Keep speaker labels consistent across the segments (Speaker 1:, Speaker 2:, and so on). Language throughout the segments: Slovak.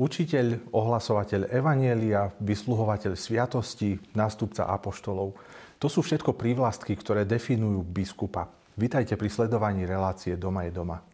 Speaker 1: Učiteľ, ohlasovateľ Evanielia, vysluhovateľ sviatosti, nástupca apoštolov. To sú všetko prívlastky, ktoré definujú biskupa. Vítajte pri sledovaní relácie Doma je doma.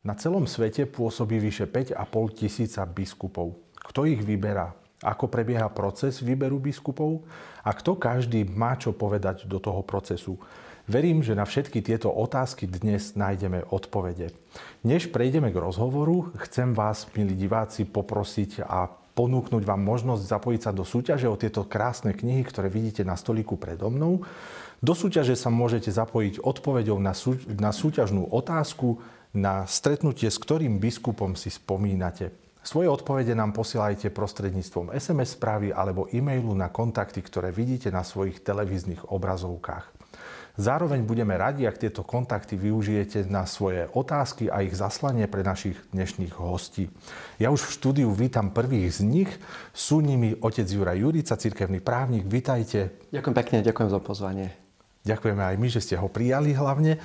Speaker 1: Na celom svete pôsobí vyše 5,5 tisíca biskupov. Kto ich vyberá? Ako prebieha proces výberu biskupov? A kto každý má čo povedať do toho procesu? Verím, že na všetky tieto otázky dnes nájdeme odpovede. Než prejdeme k rozhovoru, chcem vás, milí diváci, poprosiť a ponúknuť vám možnosť zapojiť sa do súťaže o tieto krásne knihy, ktoré vidíte na stoliku predo mnou. Do súťaže sa môžete zapojiť odpovedou na, sú, na súťažnú otázku, na stretnutie, s ktorým biskupom si spomínate. Svoje odpovede nám posielajte prostredníctvom SMS správy alebo e-mailu na kontakty, ktoré vidíte na svojich televíznych obrazovkách. Zároveň budeme radi, ak tieto kontakty využijete na svoje otázky a ich zaslanie pre našich dnešných hostí. Ja už v štúdiu vítam prvých z nich. Sú nimi otec Juraj Jurica, cirkevný právnik. Vítajte.
Speaker 2: Ďakujem pekne, ďakujem za pozvanie.
Speaker 1: Ďakujeme aj my, že ste ho prijali hlavne.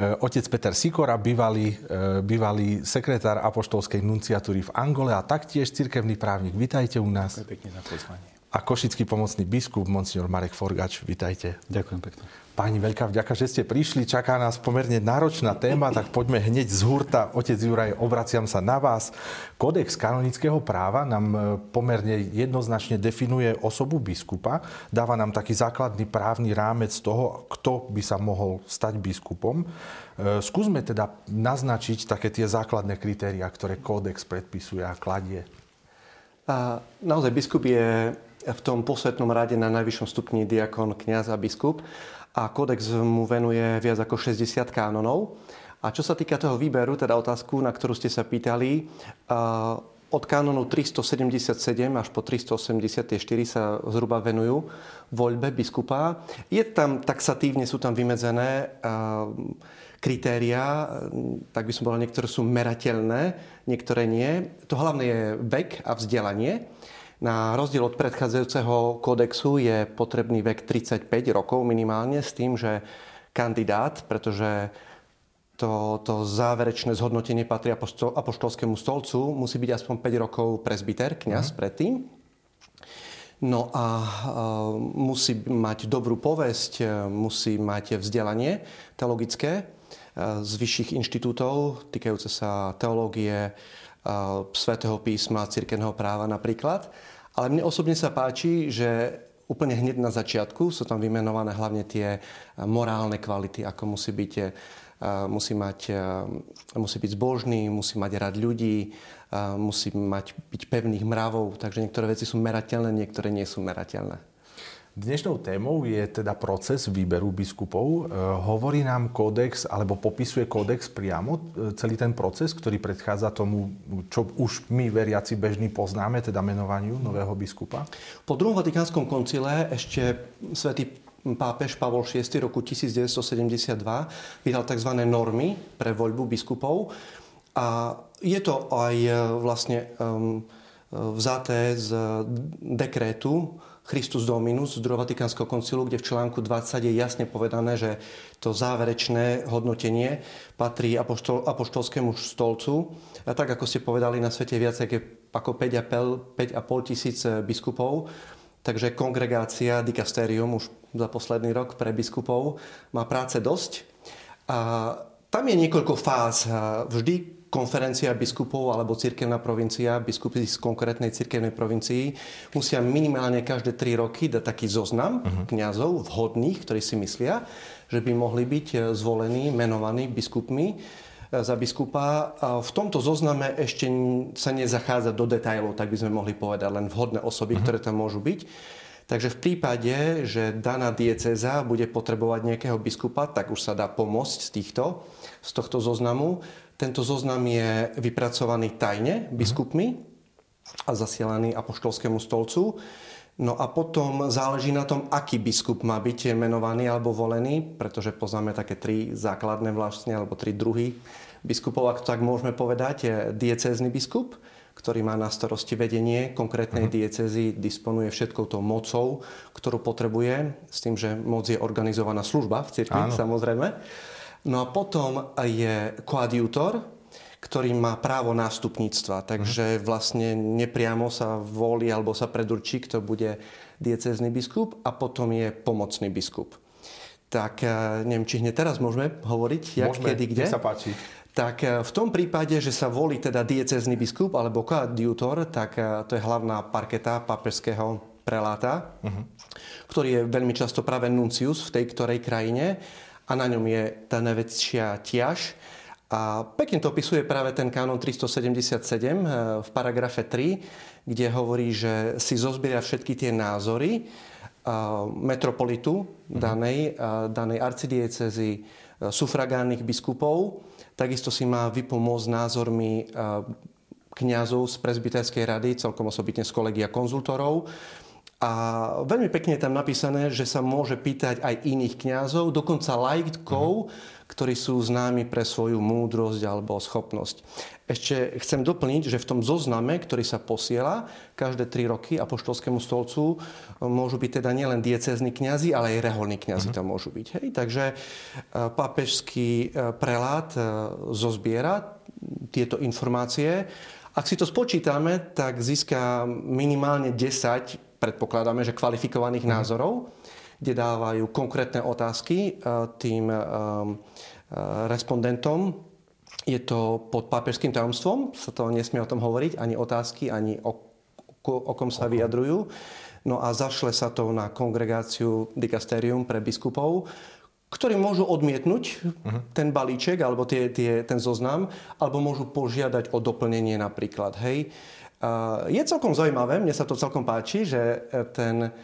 Speaker 1: E, otec Peter Sikora, bývalý, e, bývalý sekretár apoštolskej nunciatúry v Angole a taktiež cirkevný právnik. Vítajte u nás.
Speaker 3: Ďakujem pekne za pozvanie.
Speaker 1: A košický pomocný biskup, monsignor Marek Forgač. Vítajte.
Speaker 3: Ďakujem pekne.
Speaker 1: Páni, veľká vďaka, že ste prišli. Čaká nás pomerne náročná téma, tak poďme hneď z hurta. Otec Juraj, obraciam sa na vás. Kodex kanonického práva nám e, pomerne jednoznačne definuje osobu biskupa. Dáva nám taký základný právny rámec toho, kto by sa mohol stať biskupom. E, skúsme teda naznačiť také tie základné kritéria, ktoré kódex predpisuje a kladie.
Speaker 2: A naozaj biskup je v tom posvetnom rade na najvyššom stupni diakon, kniaz a biskup a kódex mu venuje viac ako 60 kánonov. A čo sa týka toho výberu, teda otázku, na ktorú ste sa pýtali, od kánonu 377 až po 384 sa zhruba venujú voľbe biskupa. Je tam taxatívne, sú tam vymedzené kritéria, tak by som povedal, niektoré sú merateľné, niektoré nie. To hlavné je vek a vzdelanie. Na rozdiel od predchádzajúceho kódexu je potrebný vek 35 rokov minimálne s tým, že kandidát, pretože to, to záverečné zhodnotenie patrí apoštolskému stolcu, musí byť aspoň 5 rokov presbyter, kňaz mm. predtým. No a musí mať dobrú povesť, musí mať vzdelanie teologické z vyšších inštitútov týkajúce sa teológie, svätého písma, cirkevného práva napríklad. Ale mne osobne sa páči, že úplne hneď na začiatku sú tam vymenované hlavne tie morálne kvality, ako musí byť, musí, mať, musí byť zbožný, musí mať rád ľudí, musí mať byť pevných mravov, takže niektoré veci sú merateľné, niektoré nie sú merateľné.
Speaker 1: Dnešnou témou je teda proces výberu biskupov. E, hovorí nám kódex, alebo popisuje kódex priamo e, celý ten proces, ktorý predchádza tomu, čo už my veriaci bežní poznáme, teda menovaniu nového biskupa?
Speaker 2: Po druhom vatikánskom koncile ešte svätý pápež Pavol VI roku 1972 vydal tzv. normy pre voľbu biskupov. A je to aj e, vlastne vzaté z dekrétu Christus Dominus z druhého Vatikánskeho koncilu, kde v článku 20 je jasne povedané, že to záverečné hodnotenie patrí apoštol, apoštolskému stolcu. A tak, ako ste povedali, na svete viac ako 5,5 tisíc biskupov. Takže kongregácia, dikasterium už za posledný rok pre biskupov má práce dosť. A tam je niekoľko fáz. Vždy konferencia biskupov alebo cirkevná provincia, biskupy z konkrétnej cirkevnej provincii musia minimálne každé tri roky dať taký zoznam uh-huh. kňazov vhodných, ktorí si myslia, že by mohli byť e, zvolení, menovaní biskupmi e, za biskupa. V tomto zozname ešte sa nezachádza do detajlov, tak by sme mohli povedať, len vhodné osoby, uh-huh. ktoré tam môžu byť. Takže v prípade, že daná dieceza bude potrebovať nejakého biskupa, tak už sa dá pomôcť z, týchto, z tohto zoznamu. Tento zoznam je vypracovaný tajne biskupmi a zasielaný apoštolskému stolcu. No a potom záleží na tom, aký biskup má byť menovaný alebo volený, pretože poznáme také tri základné vlastne, alebo tri druhy biskupov, ak to tak môžeme povedať. Je diecézny biskup, ktorý má na starosti vedenie konkrétnej uh-huh. diecezy, disponuje všetkou tou mocou, ktorú potrebuje, s tým, že moc je organizovaná služba v cirkvi, samozrejme. No a potom je koadjutor, ktorý má právo nástupníctva, takže vlastne nepriamo sa volí alebo sa predurčí, kto bude diecézny biskup a potom je pomocný biskup. Tak eh, neviem, či hneď teraz môžeme hovoriť, jak, môžeme, kedy, kde.
Speaker 1: sa páči.
Speaker 2: Tak eh, v tom prípade, že sa volí teda diecézny biskup alebo koadjutor, tak eh, to je hlavná parketa papežského preláta, uh-huh. ktorý je veľmi často práve nuncius v tej ktorej krajine a na ňom je tá najväčšia tiaž a pekne to opisuje práve ten kánon 377 eh, v paragrafe 3, kde hovorí, že si zozbiera všetky tie názory eh, metropolitu danej, eh, danej arcidiecezy, sufragánnych biskupov. Takisto si má vypomôcť názormi kňazov z prezbyterskej rady, celkom osobitne z kolegia konzultorov. A veľmi pekne je tam napísané, že sa môže pýtať aj iných kňazov, dokonca laikkov, mm-hmm ktorí sú známi pre svoju múdrosť alebo schopnosť. Ešte chcem doplniť, že v tom zozname, ktorý sa posiela každé tri roky apoštolskému stolcu, môžu byť teda nielen diecézni kňazi, ale aj reholní kňazi mm-hmm. to môžu byť. Hej? Takže e, pápežský e, prelát e, zozbiera tieto informácie. Ak si to spočítame, tak získa minimálne 10, predpokladáme, že kvalifikovaných mm-hmm. názorov kde dávajú konkrétne otázky eh, tým eh, eh, respondentom. Je to pod pápežským tajomstvom, sa to nesmie o tom hovoriť, ani otázky, ani o, o kom sa vyjadrujú. No a zašle sa to na kongregáciu dikasterium pre biskupov, ktorí môžu odmietnúť uh-huh. ten balíček alebo tie, tie, ten zoznam, alebo môžu požiadať o doplnenie napríklad. Hej. Je celkom zaujímavé, mne sa to celkom páči, že ten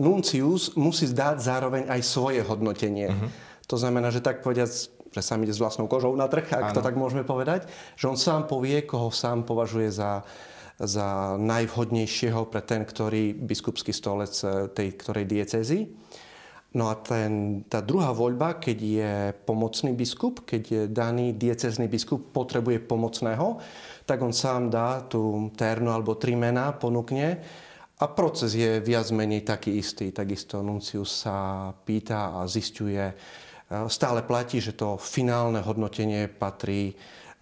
Speaker 2: nuncius musí zdať zároveň aj svoje hodnotenie. Uh-huh. To znamená, že tak povediac, že sám ide s vlastnou kožou na trh, ak Áno. to tak môžeme povedať, že on sám povie, koho sám považuje za, za najvhodnejšieho pre ten, ktorý biskupský stolec e, tej ktorej diecezy. No a ten, tá druhá voľba, keď je pomocný biskup, keď je daný diecezný biskup potrebuje pomocného, tak on sám dá tú ternu alebo tri mená, ponúkne a proces je viac menej taký istý. Takisto Nuncius sa pýta a zistuje, e, stále platí, že to finálne hodnotenie patrí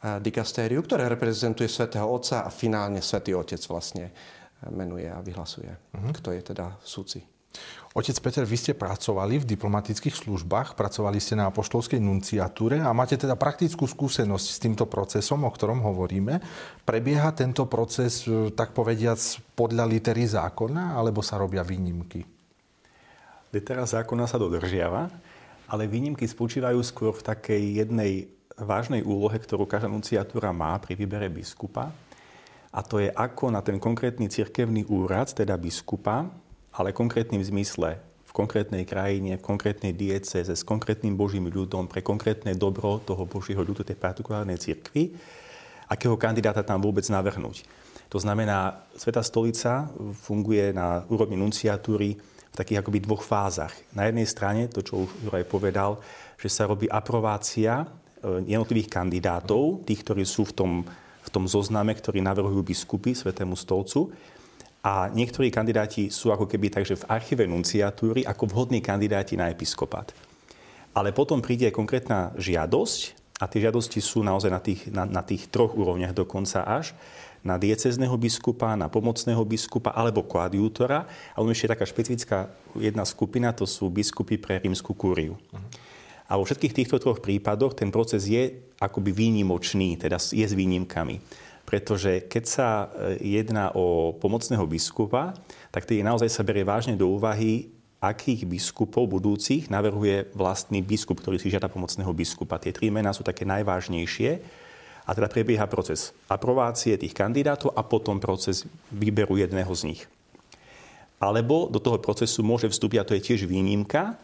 Speaker 2: dikastériu, ktoré reprezentuje svätého Otca a finálne svätý Otec vlastne menuje a vyhlasuje, uh-huh. kto je teda súci.
Speaker 1: Otec Peter, vy ste pracovali v diplomatických službách, pracovali ste na apoštolskej nunciatúre a máte teda praktickú skúsenosť s týmto procesom, o ktorom hovoríme. Prebieha tento proces, e, tak povediac, podľa litery zákona, alebo sa robia výnimky?
Speaker 3: Litera zákona sa dodržiava, ale výnimky spočívajú skôr v takej jednej vážnej úlohe, ktorú každá nunciatúra má pri výbere biskupa. A to je ako na ten konkrétny cirkevný úrad, teda biskupa, ale konkrétnym zmysle v konkrétnej krajine, v konkrétnej dieceze, s konkrétnym Božím ľudom, pre konkrétne dobro toho Božieho ľudu, tej partikulárnej cirkvi, akého kandidáta tam vôbec navrhnúť. To znamená, Sveta stolica funguje na úrovni nunciatúry v takých akoby dvoch fázach. Na jednej strane, to čo už Juraj povedal, že sa robí aprovácia jednotlivých kandidátov, tých, ktorí sú v tom, v tom zozname, ktorí navrhujú biskupy Svetému stolcu. A niektorí kandidáti sú ako keby takže v archíve nunciatúry ako vhodní kandidáti na episkopát. Ale potom príde konkrétna žiadosť a tie žiadosti sú naozaj na tých, na, na tých troch úrovniach dokonca až na diecezného biskupa, na pomocného biskupa alebo koadjútora. A on ešte je taká špecifická jedna skupina, to sú biskupy pre rímsku kúriu. Uh-huh. A vo všetkých týchto troch prípadoch ten proces je akoby výnimočný, teda je s výnimkami. Pretože keď sa e, jedná o pomocného biskupa, tak tedy naozaj sa berie vážne do úvahy, akých biskupov budúcich navrhuje vlastný biskup, ktorý si žiada pomocného biskupa. Tie tri mená sú také najvážnejšie. A teda prebieha proces aprovácie tých kandidátov a potom proces výberu jedného z nich. Alebo do toho procesu môže vstúpiť, a to je tiež výnimka,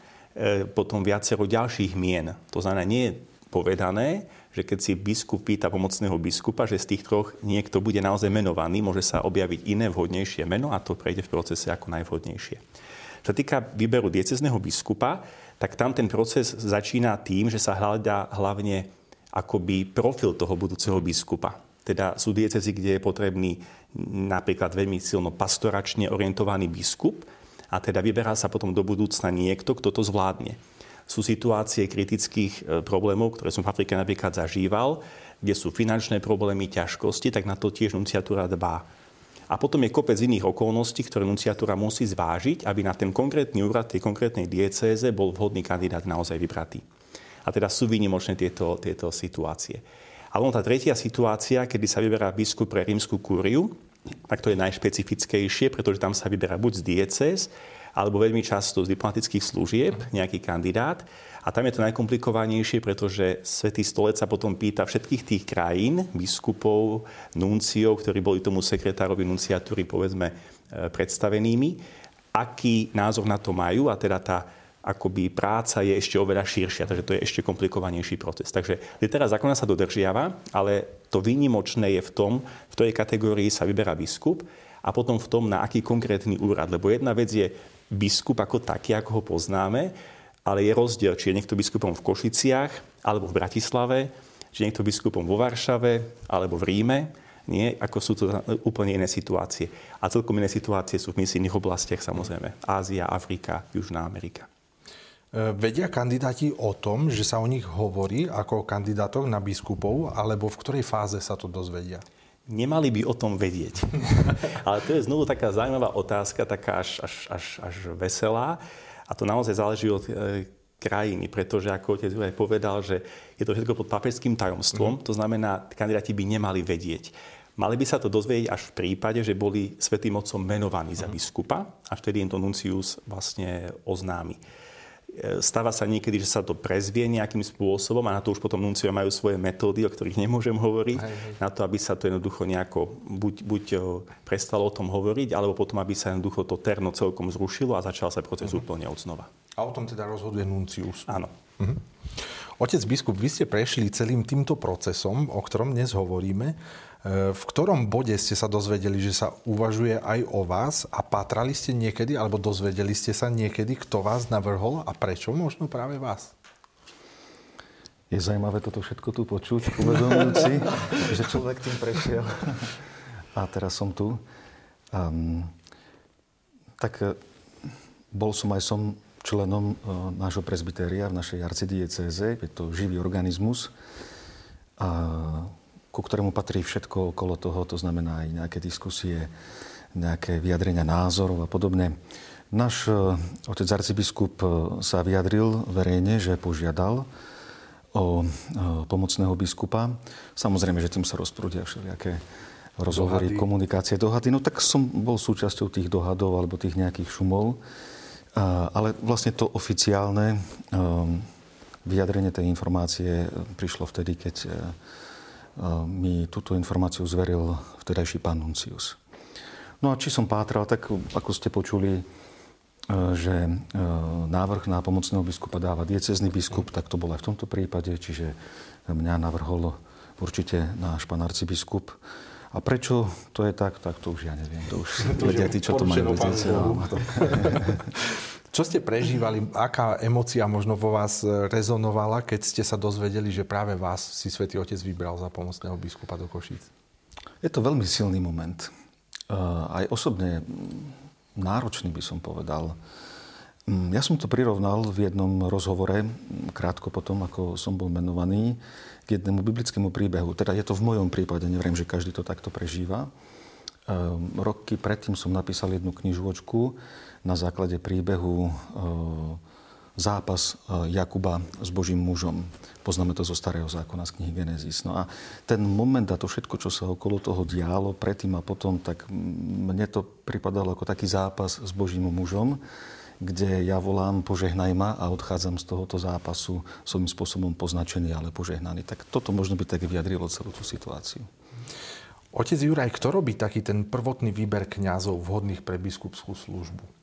Speaker 3: potom viacero ďalších mien. To znamená, nie je povedané, že keď si biskup pýta pomocného biskupa, že z tých troch niekto bude naozaj menovaný, môže sa objaviť iné vhodnejšie meno a to prejde v procese ako najvhodnejšie. Čo sa týka výberu diecezného biskupa, tak tam ten proces začína tým, že sa hľadá hlavne akoby profil toho budúceho biskupa. Teda sú diecezy, kde je potrebný napríklad veľmi silno pastoračne orientovaný biskup a teda vyberá sa potom do budúcna niekto, kto to zvládne. Sú situácie kritických e, problémov, ktoré som v Afrike napríklad zažíval, kde sú finančné problémy, ťažkosti, tak na to tiež nunciatúra dbá. A potom je kopec iných okolností, ktoré nunciatúra musí zvážiť, aby na ten konkrétny úrad tej konkrétnej diecéze bol vhodný kandidát naozaj vybratý. A teda sú výnimočné tieto, tieto situácie. A potom tá tretia situácia, kedy sa vyberá biskup pre rímsku kúriu, tak to je najšpecifickejšie, pretože tam sa vyberá buď z diecéz, alebo veľmi často z diplomatických služieb nejaký kandidát. A tam je to najkomplikovanejšie, pretože Svetý stolec sa potom pýta všetkých tých krajín, biskupov, nunciov, ktorí boli tomu sekretárovi nunciatúry, povedzme, e, predstavenými, aký názor na to majú a teda tá akoby práca je ešte oveľa širšia, takže to je ešte komplikovanejší proces. Takže litera zákona sa dodržiava, ale to výnimočné je v tom, v ktorej kategórii sa vyberá biskup a potom v tom, na aký konkrétny úrad. Lebo jedna vec je biskup ako taký, ako ho poznáme, ale je rozdiel, či je niekto biskupom v Košiciach, alebo v Bratislave, či je niekto biskupom vo Varšave, alebo v Ríme. Nie, ako sú to úplne iné situácie. A celkom iné situácie sú v misijných oblastiach, samozrejme. Ázia, Afrika, Južná Amerika.
Speaker 1: E, vedia kandidáti o tom, že sa o nich hovorí ako o kandidátoch na biskupov, alebo v ktorej fáze sa to dozvedia?
Speaker 3: Nemali by o tom vedieť. Ale to je znovu taká zaujímavá otázka, taká až, až, až, až veselá. A to naozaj záleží od e, krajiny, pretože ako otec Juraj povedal, že je to všetko pod papežským tajomstvom, mm. to znamená, kandidáti by nemali vedieť. Mali by sa to dozvedieť až v prípade, že boli svetým otcom menovaní za mhm. biskupa a vtedy im to nuncius vlastne oznámi. Stáva sa niekedy, že sa to prezvie nejakým spôsobom a na to už potom nunciovia majú svoje metódy, o ktorých nemôžem hovoriť, hej, hej. na to, aby sa to jednoducho nejako buď, buď prestalo o tom hovoriť, alebo potom, aby sa jednoducho to terno celkom zrušilo a začal sa proces uh-huh. úplne od znova.
Speaker 1: A o tom teda rozhoduje nuncius.
Speaker 3: Áno.
Speaker 1: Uh-huh. Otec biskup, vy ste prešli celým týmto procesom, o ktorom dnes hovoríme. E, v ktorom bode ste sa dozvedeli, že sa uvažuje aj o vás a patrali ste niekedy, alebo dozvedeli ste sa niekedy, kto vás navrhol a prečo možno práve vás?
Speaker 4: Je zaujímavé toto všetko tu počuť, uvedomujúci, že človek tým prešiel. A teraz som tu. Um, tak e, bol som aj som členom uh, nášho presbytéria v našej arcidiecéze. Je to živý organizmus. A ku ktorému patrí všetko okolo toho, to znamená aj nejaké diskusie, nejaké vyjadrenia názorov a podobne. Náš e, otec arcibiskup e, sa vyjadril verejne, že požiadal o e, pomocného biskupa. Samozrejme, že tým sa rozprúdia všelijaké rozhovory, dohady. komunikácie, dohady. No tak som bol súčasťou tých dohadov alebo tých nejakých šumov. Ale vlastne to oficiálne vyjadrenie tej informácie prišlo vtedy, keď mi túto informáciu zveril vtedajší pán Nuncius. No a či som pátral, tak ako ste počuli, e, že e, návrh na pomocného biskupa dáva diecezný biskup, tak to bolo aj v tomto prípade, čiže mňa navrhol určite náš pán arcibiskup. A prečo to je tak, tak to už ja neviem. To už vedia tí, čo to majú vedieť.
Speaker 1: Čo ste prežívali, aká emocia možno vo vás rezonovala, keď ste sa dozvedeli, že práve vás si Svetý Otec vybral za pomocného biskupa do Košíc?
Speaker 4: Je to veľmi silný moment. Aj osobne náročný by som povedal. Mm, ja som to prirovnal v jednom rozhovore, krátko potom, ako som bol menovaný, k jednému biblickému príbehu. Teda je to v mojom prípade, neviem, že každý to takto prežíva. Roky predtým som napísal jednu knižočku, na základe príbehu e, zápas e, Jakuba s Božím mužom. Poznáme to zo starého zákona z knihy Genesis. No a ten moment a to všetko, čo sa okolo toho dialo predtým a potom, tak mne to pripadalo ako taký zápas s Božím mužom, kde ja volám požehnaj ma a odchádzam z tohoto zápasu svojím spôsobom poznačený, ale požehnaný. Tak toto možno by tak vyjadrilo celú tú situáciu.
Speaker 1: Otec Juraj, kto robí taký ten prvotný výber kňazov vhodných pre biskupskú službu?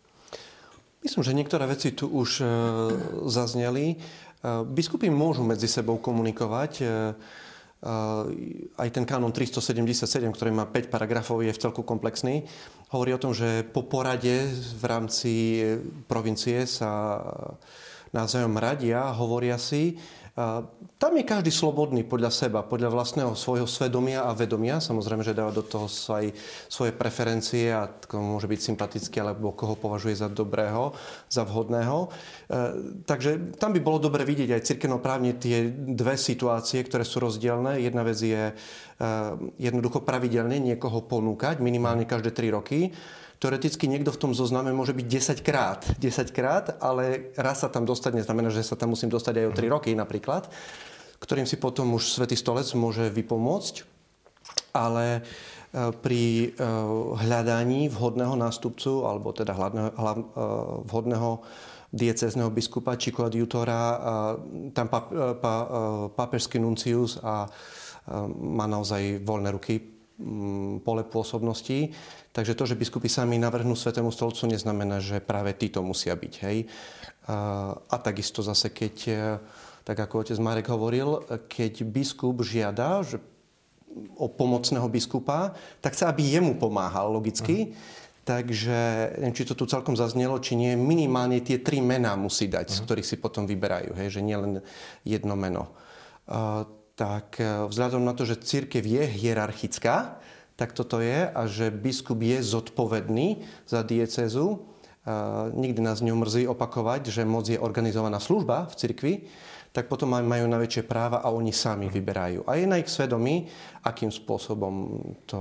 Speaker 2: Myslím, že niektoré veci tu už e, zazneli. E, biskupy môžu medzi sebou komunikovať. E, aj ten kanon 377, ktorý má 5 paragrafov, je v celku komplexný. Hovorí o tom, že po porade v rámci provincie sa navzájom radia, hovoria si, Tam je každý slobodný podľa seba, podľa vlastného svojho svedomia a vedomia. Samozrejme, že dáva do toho aj svoje preferencie a môže byť sympatický, alebo koho považuje za dobrého, za vhodného. E, takže tam by bolo dobre vidieť aj cirkevnoprávne tie dve situácie, ktoré sú rozdielne. Jedna vec je e, jednoducho pravidelne niekoho ponúkať, minimálne každé 3 roky Teoreticky niekto v tom zozname môže byť 10 krát, 10 krát, ale raz sa tam dostať neznamená, že sa tam musím dostať aj o 3 roky napríklad, ktorým si potom už Svetý stolec môže vypomôcť. Ale e, pri e, hľadaní vhodného nástupcu, alebo teda e, vhodného diecezneho biskupa či koadjutora, tam pápežský nuncius a má naozaj voľné ruky pole pôsobnosti. Takže to, že biskupy sami navrhnú Svetému stolcu, neznamená, že práve títo musia byť. Hej? A, a takisto zase, keď, e, tak ako otec Marek hovoril, keď biskup žiada že o pomocného biskupa, tak chce, aby jemu pomáhal logicky. Uh-huh. Takže neviem, či to tu celkom zaznelo, či nie, minimálne tie tri mená musí dať, uh-huh. z mhm. ktorých si potom vyberajú, hej, že nie len jedno meno. Uh, tak e, vzhľadom na to, že církev je hierarchická, tak toto je a že biskup je zodpovedný za diecezu. Nikdy nás neumrzí opakovať, že moc je organizovaná služba v cirkvi, tak potom majú najväčšie práva a oni sami vyberajú. A je na ich svedomí, akým spôsobom to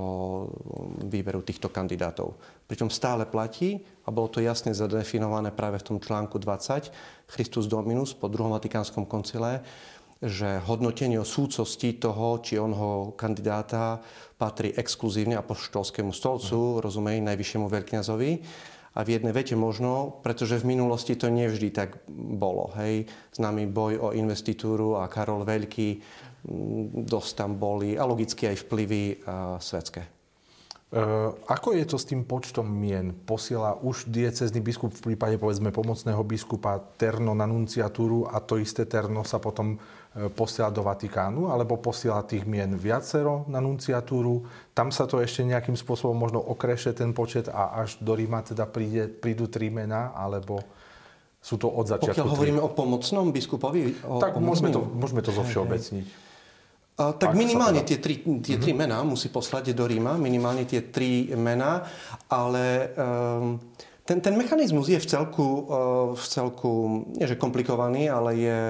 Speaker 2: vyberú týchto kandidátov. Pričom stále platí, a bolo to jasne zadefinované práve v tom článku 20, Christus Dominus po druhom Vatikánskom koncile, že hodnotenie o súcosti toho, či onho kandidáta patrí exkluzívne apoštolskému stolcu, mm. rozumej, najvyššiemu veľkňazovi. A v jednej vete možno, pretože v minulosti to nevždy tak bolo. Hej. Známy boj o investitúru a Karol Veľký, dosť tam boli a logicky aj vplyvy svetské. E,
Speaker 1: ako je to s tým počtom mien? Posiela už diecezný biskup v prípade povedzme pomocného biskupa terno na nunciatúru a to isté terno sa potom posiela do Vatikánu, alebo posiela tých mien viacero na nunciatúru. Tam sa to ešte nejakým spôsobom možno okreše ten počet a až do Ríma teda príde, prídu tri mená, alebo sú to od začiatku
Speaker 2: Pokiaľ hovoríme o pomocnom biskupovi? O
Speaker 1: tak môžeme to, môžeme to zo všeobecniť.
Speaker 2: A, tak Ak minimálne tie tri, tie tri mená musí poslať do Ríma, minimálne tie tri mená, ale um, ten, ten mechanizmus je v celku, eh, v celku nie že komplikovaný, ale je,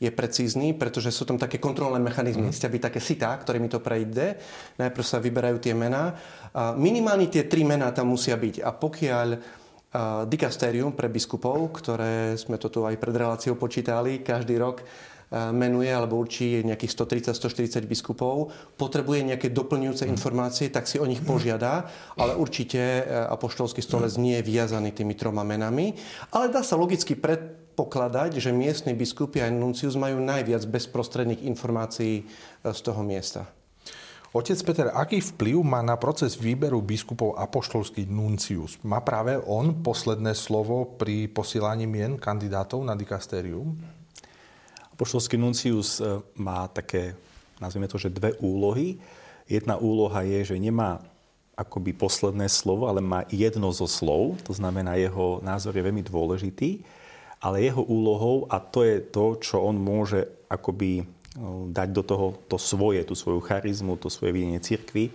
Speaker 2: je precízny, pretože sú tam také kontrolné mechanizmy. Mm. byť také sitá, ktorými to prejde. Najprv sa vyberajú tie mená. A minimálne tie tri mená tam musia byť. A pokiaľ eh, dikastérium pre biskupov, ktoré sme to tu aj pred reláciou počítali, každý rok menuje alebo určí nejakých 130-140 biskupov, potrebuje nejaké doplňujúce informácie, tak si o nich požiada, ale určite e, apoštolský stolec nie je viazaný tými troma menami. Ale dá sa logicky predpokladať, že miestni biskupy a nuncius majú najviac bezprostredných informácií e, z toho miesta.
Speaker 1: Otec Peter, aký vplyv má na proces výberu biskupov apoštolský nuncius? Má práve on posledné slovo pri posielaní mien kandidátov na dikastérium?
Speaker 3: Poštolský nuncius e, má také, nazvime to, že dve úlohy. Jedna úloha je, že nemá akoby posledné slovo, ale má jedno zo slov, to znamená, jeho názor je veľmi dôležitý, ale jeho úlohou, a to je to, čo on môže akoby e, dať do toho to svoje, tú svoju charizmu, to svoje videnie cirkvy,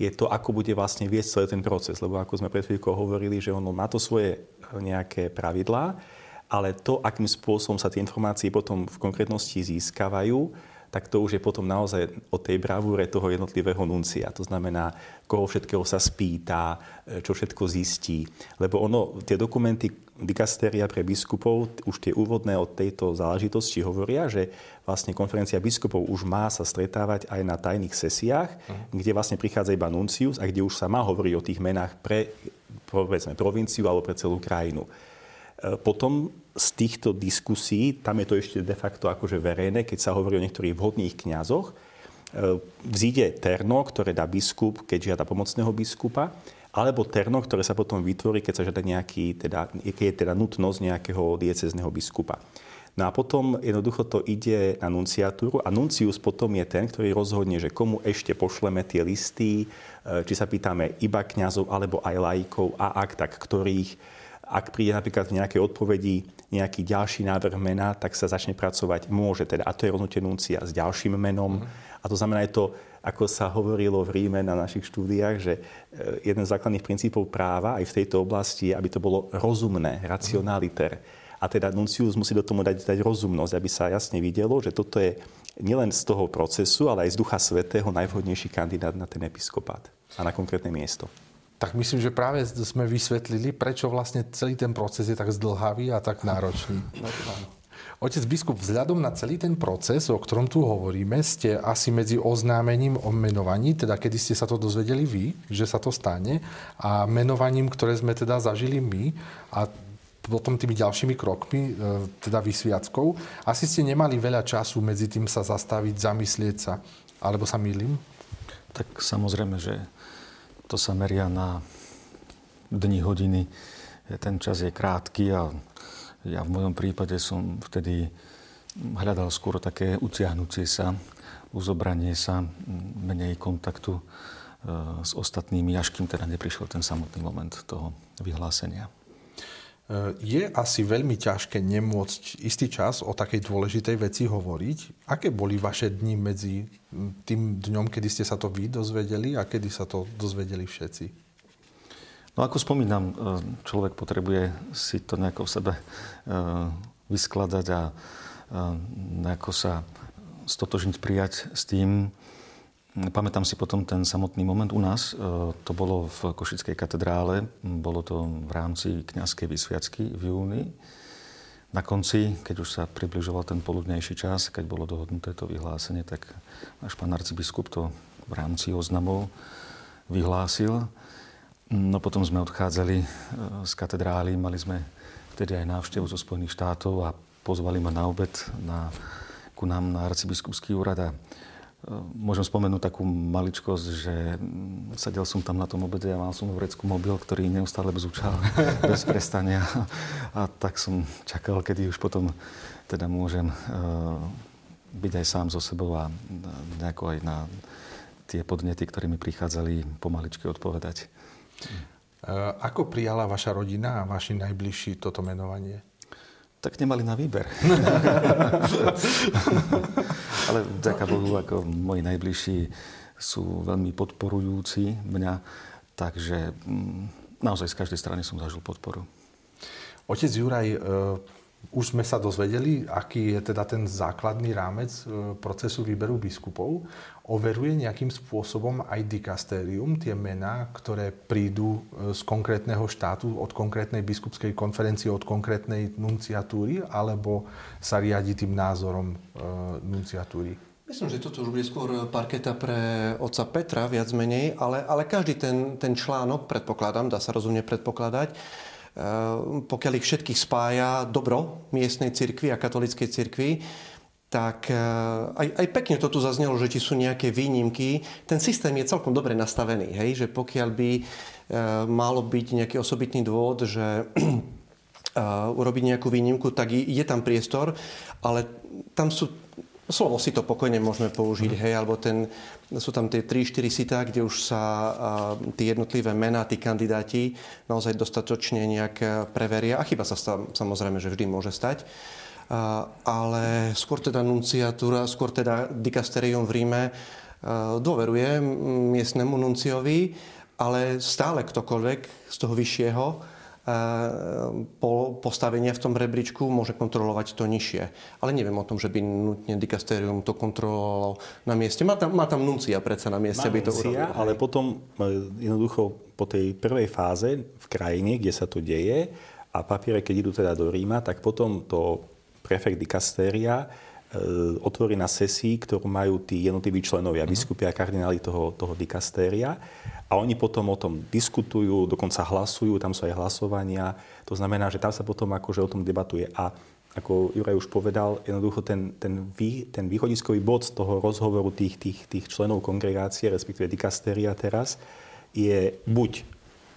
Speaker 3: je to, ako bude vlastne viesť celý ten proces. Lebo ako sme pred chvíľkou hovorili, že on má to svoje nejaké pravidlá, ale to, akým spôsobom sa tie informácie potom v konkrétnosti získavajú, tak to už je potom naozaj o tej bravúre toho jednotlivého nuncia. To znamená, koho všetkého sa spýta, čo všetko zistí. Lebo ono, tie dokumenty dikasteria pre biskupov, už tie úvodné od tejto záležitosti hovoria, že vlastne konferencia biskupov už má sa stretávať aj na tajných sesiách, uh-huh. kde vlastne prichádza iba nuncius a kde už sa má hovoriť o tých menách pre, povedzme, provinciu alebo pre celú krajinu. E, potom z týchto diskusí, tam je to ešte de facto akože verejné, keď sa hovorí o niektorých vhodných kňazoch, e, vzíde terno, ktoré dá biskup, keď žiada pomocného biskupa, alebo terno, ktoré sa potom vytvorí, keď sa žiada nejaký, teda, keď je teda nutnosť nejakého diecezneho biskupa. No a potom jednoducho to ide na nunciatúru a nuncius potom je ten, ktorý rozhodne, že komu ešte pošleme tie listy, e, či sa pýtame iba kňazov alebo aj laikov a ak tak ktorých ak príde napríklad v nejakej odpovedi nejaký ďalší návrh mena, tak sa začne pracovať, môže teda, a to je rozhodnutie nuncia s ďalším menom. Mm-hmm. A to znamená, je to, ako sa hovorilo v Ríme na našich štúdiách, že e, jeden z základných princípov práva aj v tejto oblasti je, aby to bolo rozumné, racionaliter. A teda nuncius musí do tomu dať, dať rozumnosť, aby sa jasne videlo, že toto je nielen z toho procesu, ale aj z Ducha Svetého najvhodnejší kandidát na ten episkopát a na konkrétne miesto
Speaker 1: tak myslím, že práve sme vysvetlili, prečo vlastne celý ten proces je tak zdlhavý a tak náročný. Otec biskup, vzhľadom na celý ten proces, o ktorom tu hovoríme, ste asi medzi oznámením o menovaní, teda kedy ste sa to dozvedeli vy, že sa to stane, a menovaním, ktoré sme teda zažili my a potom tými ďalšími krokmi, e, teda vysviackou, asi ste nemali veľa času medzi tým sa zastaviť, zamyslieť sa, alebo sa milím?
Speaker 4: Tak samozrejme, že to sa meria na dni, hodiny. Ten čas je krátky a ja v mojom prípade som vtedy hľadal skôr také utiahnutie sa, uzobranie sa, menej kontaktu e, s ostatnými, až kým teda neprišiel ten samotný moment toho vyhlásenia.
Speaker 1: E, je asi veľmi ťažké nemôcť istý čas o takej dôležitej veci hovoriť. Aké boli vaše dni medzi tým dňom, kedy ste sa to vy dozvedeli a kedy sa to dozvedeli všetci?
Speaker 4: No ako spomínam, e, človek potrebuje si to nejako v sebe e, vyskladať a nejako sa stotožniť, prijať s tým, Pamätám si potom ten samotný moment u nás. E, to bolo v Košickej katedrále. Bolo to v rámci kňazskej vysviacky v júni. Na konci, keď už sa približoval ten poludnejší čas, keď bolo dohodnuté to vyhlásenie, tak náš pán arcibiskup to v rámci oznamov vyhlásil. No potom sme odchádzali e, z katedrály, mali sme vtedy aj návštevu zo Spojených štátov a pozvali ma na obed na, ku nám na arcibiskupský úrad a Môžem spomenúť takú maličkosť, že sedel som tam na tom obede a mal som v vrecku mobil, ktorý neustále bzúčal bez prestania. A tak som čakal, kedy už potom teda môžem uh, byť aj sám so sebou a nejako aj na tie podnety, ktoré mi prichádzali, pomaličky odpovedať.
Speaker 1: Ako prijala vaša rodina a vaši najbližší toto menovanie?
Speaker 4: Tak nemali na výber. Ale vďaka Bohu, ako moji najbližší sú veľmi podporujúci mňa, takže mm, naozaj z každej strany som zažil podporu.
Speaker 1: Otec Juraj, e, už sme sa dozvedeli, aký je teda ten základný rámec e, procesu výberu biskupov. Overuje nejakým spôsobom aj dikastérium tie mená, ktoré prídu e, z konkrétneho štátu, od konkrétnej biskupskej konferencie, od konkrétnej nunciatúry, alebo sa riadi tým názorom e, nunciatúry?
Speaker 2: Myslím, že toto už bude skôr parketa pre otca Petra, viac menej, ale, ale každý ten, ten článok, predpokladám, dá sa rozumne predpokladať, pokiaľ ich všetkých spája dobro miestnej cirkvi a katolíckej cirkvi, tak ehm, aj, aj pekne to tu zaznelo, že či sú nejaké výnimky. Ten systém je celkom dobre nastavený, hej? že pokiaľ by e, malo byť nejaký osobitný dôvod, že urobiť nejakú výnimku, tak je tam priestor, ale tam sú slovo si to pokojne môžeme použiť, mm. hej, alebo ten, sú tam tie 3-4 sitá, kde už sa a, tie jednotlivé mená, tí kandidáti naozaj dostatočne nejak e, preveria. A chyba sa stav, samozrejme, že vždy môže stať. A, ale skôr teda nunciatúra, skôr teda dikasterium v Ríme e, dôveruje miestnemu nunciovi, ale stále ktokoľvek z toho vyššieho postavenia v tom rebríčku môže kontrolovať to nižšie. Ale neviem o tom, že by nutne dikastérium to kontrolovalo na mieste. Má tam, má tam nuncia predsa na mieste,
Speaker 3: má
Speaker 2: aby to
Speaker 3: nuncia, urobil. ale potom e, jednoducho po tej prvej fáze v krajine, kde sa to deje a papiere, keď idú teda do Ríma, tak potom to prefekt dikastéria otvorí na sesii, ktorú majú tí jednotliví členovia, mhm. biskupy a kardináli toho, toho dikastéria a oni potom o tom diskutujú, dokonca hlasujú, tam sú aj hlasovania. To znamená, že tam sa potom akože o tom debatuje. A ako Juraj už povedal, jednoducho ten, ten, vý, ten východiskový bod z toho rozhovoru tých, tých, tých členov kongregácie, respektíve dikasteria teraz, je buď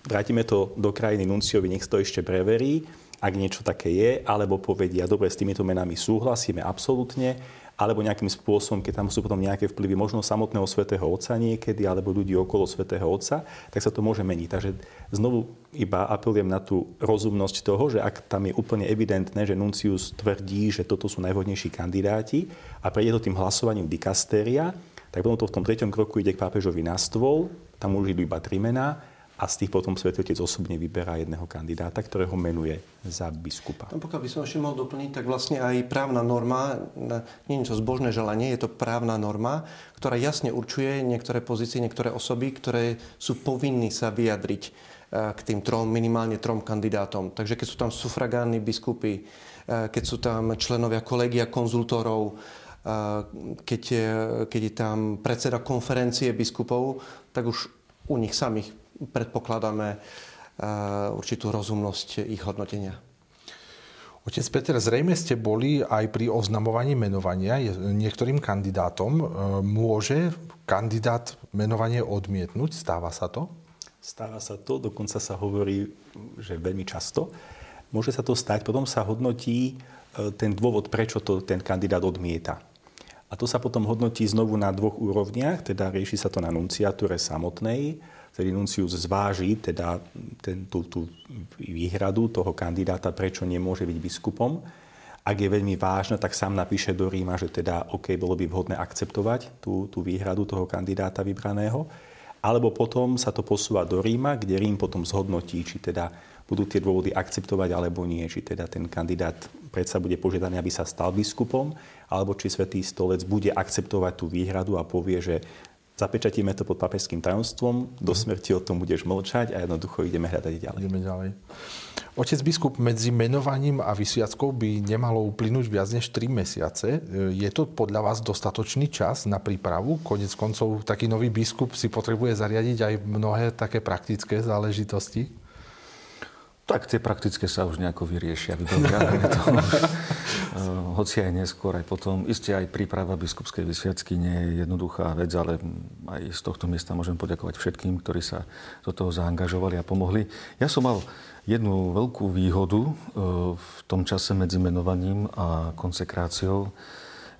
Speaker 3: vrátime to do krajiny nunciovi, nech to ešte preverí, ak niečo také je, alebo povedia, dobre, s týmito menami súhlasíme absolútne, alebo nejakým spôsobom, keď tam sú potom nejaké vplyvy možno samotného svätého Otca niekedy, alebo ľudí okolo svätého Otca, tak sa to môže meniť. Takže znovu iba apelujem na tú rozumnosť toho, že ak tam je úplne evidentné, že Nuncius tvrdí, že toto sú najvhodnejší kandidáti a prejde to tým hlasovaním dikastéria, tak potom to v tom treťom kroku ide k pápežovi na stôl, tam už idú iba tri mená a z tých potom Svetý Otec osobne vyberá jedného kandidáta, ktorého menuje za biskupa.
Speaker 2: No, pokiaľ by som ešte mohol doplniť, tak vlastne aj právna norma, nie je to zbožné želanie, je to právna norma, ktorá jasne určuje niektoré pozície, niektoré osoby, ktoré sú povinní sa vyjadriť e, k tým trom, minimálne trom kandidátom. Takže keď sú tam sufragánni biskupy, e, keď sú tam členovia kolegia konzultorov, e, keď, keď je tam predseda konferencie biskupov, tak už u nich samých predpokladáme eh, určitú rozumnosť ich hodnotenia.
Speaker 1: Otec Peter, zrejme ste boli aj pri oznamovaní menovania niektorým kandidátom. Eh, môže kandidát menovanie odmietnúť? Stáva sa to?
Speaker 3: Stáva sa to, dokonca sa hovorí, že veľmi často. Môže sa to stať, potom sa hodnotí eh, ten dôvod, prečo to ten kandidát odmieta. A to sa potom hodnotí znovu na dvoch úrovniach, teda rieši sa to na nunciatúre samotnej, ktorý nuncius zváži teda ten, tú, tú výhradu toho kandidáta, prečo nemôže byť biskupom. Ak je veľmi vážna, tak sám napíše do Ríma, že teda OK, bolo by vhodné akceptovať tú, tú výhradu toho kandidáta vybraného. Alebo potom sa to posúva do Ríma, kde Rím potom zhodnotí, či teda budú tie dôvody akceptovať alebo nie. Či teda ten kandidát predsa bude požiadaný, aby sa stal biskupom, alebo či Svetý stolec bude akceptovať tú výhradu a povie, že zapečatíme to pod papežským tajomstvom, do mhm. smrti o tom budeš mlčať a jednoducho ideme hľadať ďalej.
Speaker 1: Ideme ďalej. Otec biskup, medzi menovaním a vysviackou by nemalo uplynúť viac než 3 mesiace. Je to podľa vás dostatočný čas na prípravu? Konec koncov taký nový biskup si potrebuje zariadiť aj mnohé také praktické záležitosti?
Speaker 4: Tak tie praktické sa už nejako vyriešia, vydobia. to hoci aj neskôr, aj potom. Isté aj príprava biskupskej vysviacky nie je jednoduchá vec, ale aj z tohto miesta môžem poďakovať všetkým, ktorí sa do toho zaangažovali a pomohli. Ja som mal jednu veľkú výhodu e, v tom čase medzi menovaním a konsekráciou,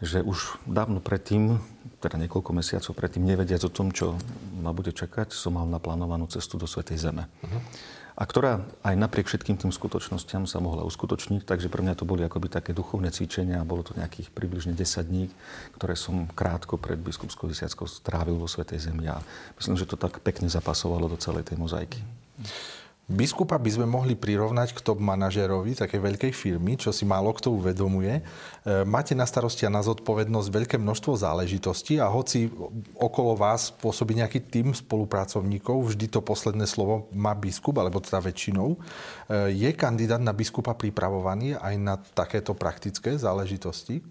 Speaker 4: že už dávno predtým, teda niekoľko mesiacov predtým, nevediac o tom, čo ma bude čakať, som mal naplánovanú cestu do Svetej Zeme. Uh-huh a ktorá aj napriek všetkým tým skutočnostiam sa mohla uskutočniť. Takže pre mňa to boli akoby také duchovné cvičenia a bolo to nejakých približne 10 dní, ktoré som krátko pred biskupskou vysiackou strávil vo Svetej Zemi a myslím, že to tak pekne zapasovalo do celej tej mozaiky.
Speaker 1: Biskupa by sme mohli prirovnať k top manažerovi takej veľkej firmy, čo si málo kto uvedomuje. E, máte na starosti a na zodpovednosť veľké množstvo záležitostí a hoci okolo vás pôsobí nejaký tým spolupracovníkov, vždy to posledné slovo má biskup, alebo teda väčšinou. E, je kandidát na biskupa pripravovaný aj na takéto praktické záležitosti?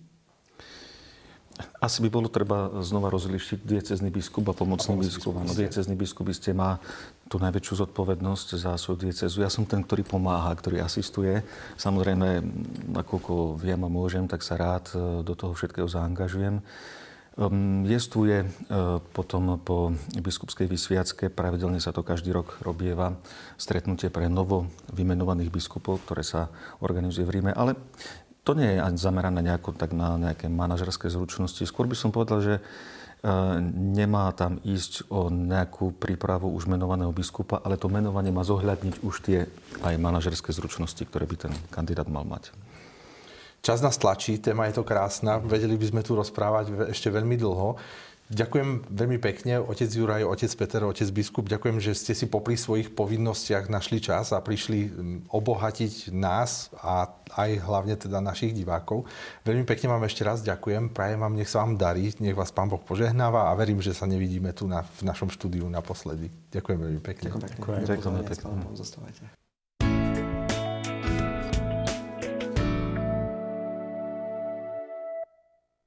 Speaker 4: Asi by bolo treba znova rozlišiť diecezný biskup a pomocný biskup. Áno, diecezný biskup ste má tú najväčšiu zodpovednosť za svoju diecezu. Ja som ten, ktorý pomáha, ktorý asistuje. Samozrejme, nakoľko viem a môžem, tak sa rád e, do toho všetkého zaangažujem. Um, jestuje uh, potom po biskupskej vysviacke, pravidelne sa to každý rok robieva, stretnutie pre novo vymenovaných biskupov, ktoré sa organizuje v Ríme. Ale to nie je ani zamerané nejako tak na nejaké manažerské zručnosti. Skôr by som povedal, že e, nemá tam ísť o nejakú prípravu už menovaného biskupa, ale to menovanie má zohľadniť už tie aj manažerské zručnosti, ktoré by ten kandidát mal mať.
Speaker 1: Čas nás tlačí, téma je to krásna, vedeli by sme tu rozprávať ešte veľmi dlho. Ďakujem veľmi pekne, otec Juraj, otec Peter, otec biskup. Ďakujem, že ste si popri svojich povinnostiach našli čas a prišli obohatiť nás a aj hlavne teda našich divákov. Veľmi pekne vám ešte raz ďakujem. Prajem vám, nech sa vám darí, nech vás Pán Boh požehnáva a verím, že sa nevidíme tu na, v našom štúdiu naposledy. Ďakujem veľmi pekne.
Speaker 2: Ďakujem pekne. Ďakujem. Ďakujem pekne. Ďakujem pekne.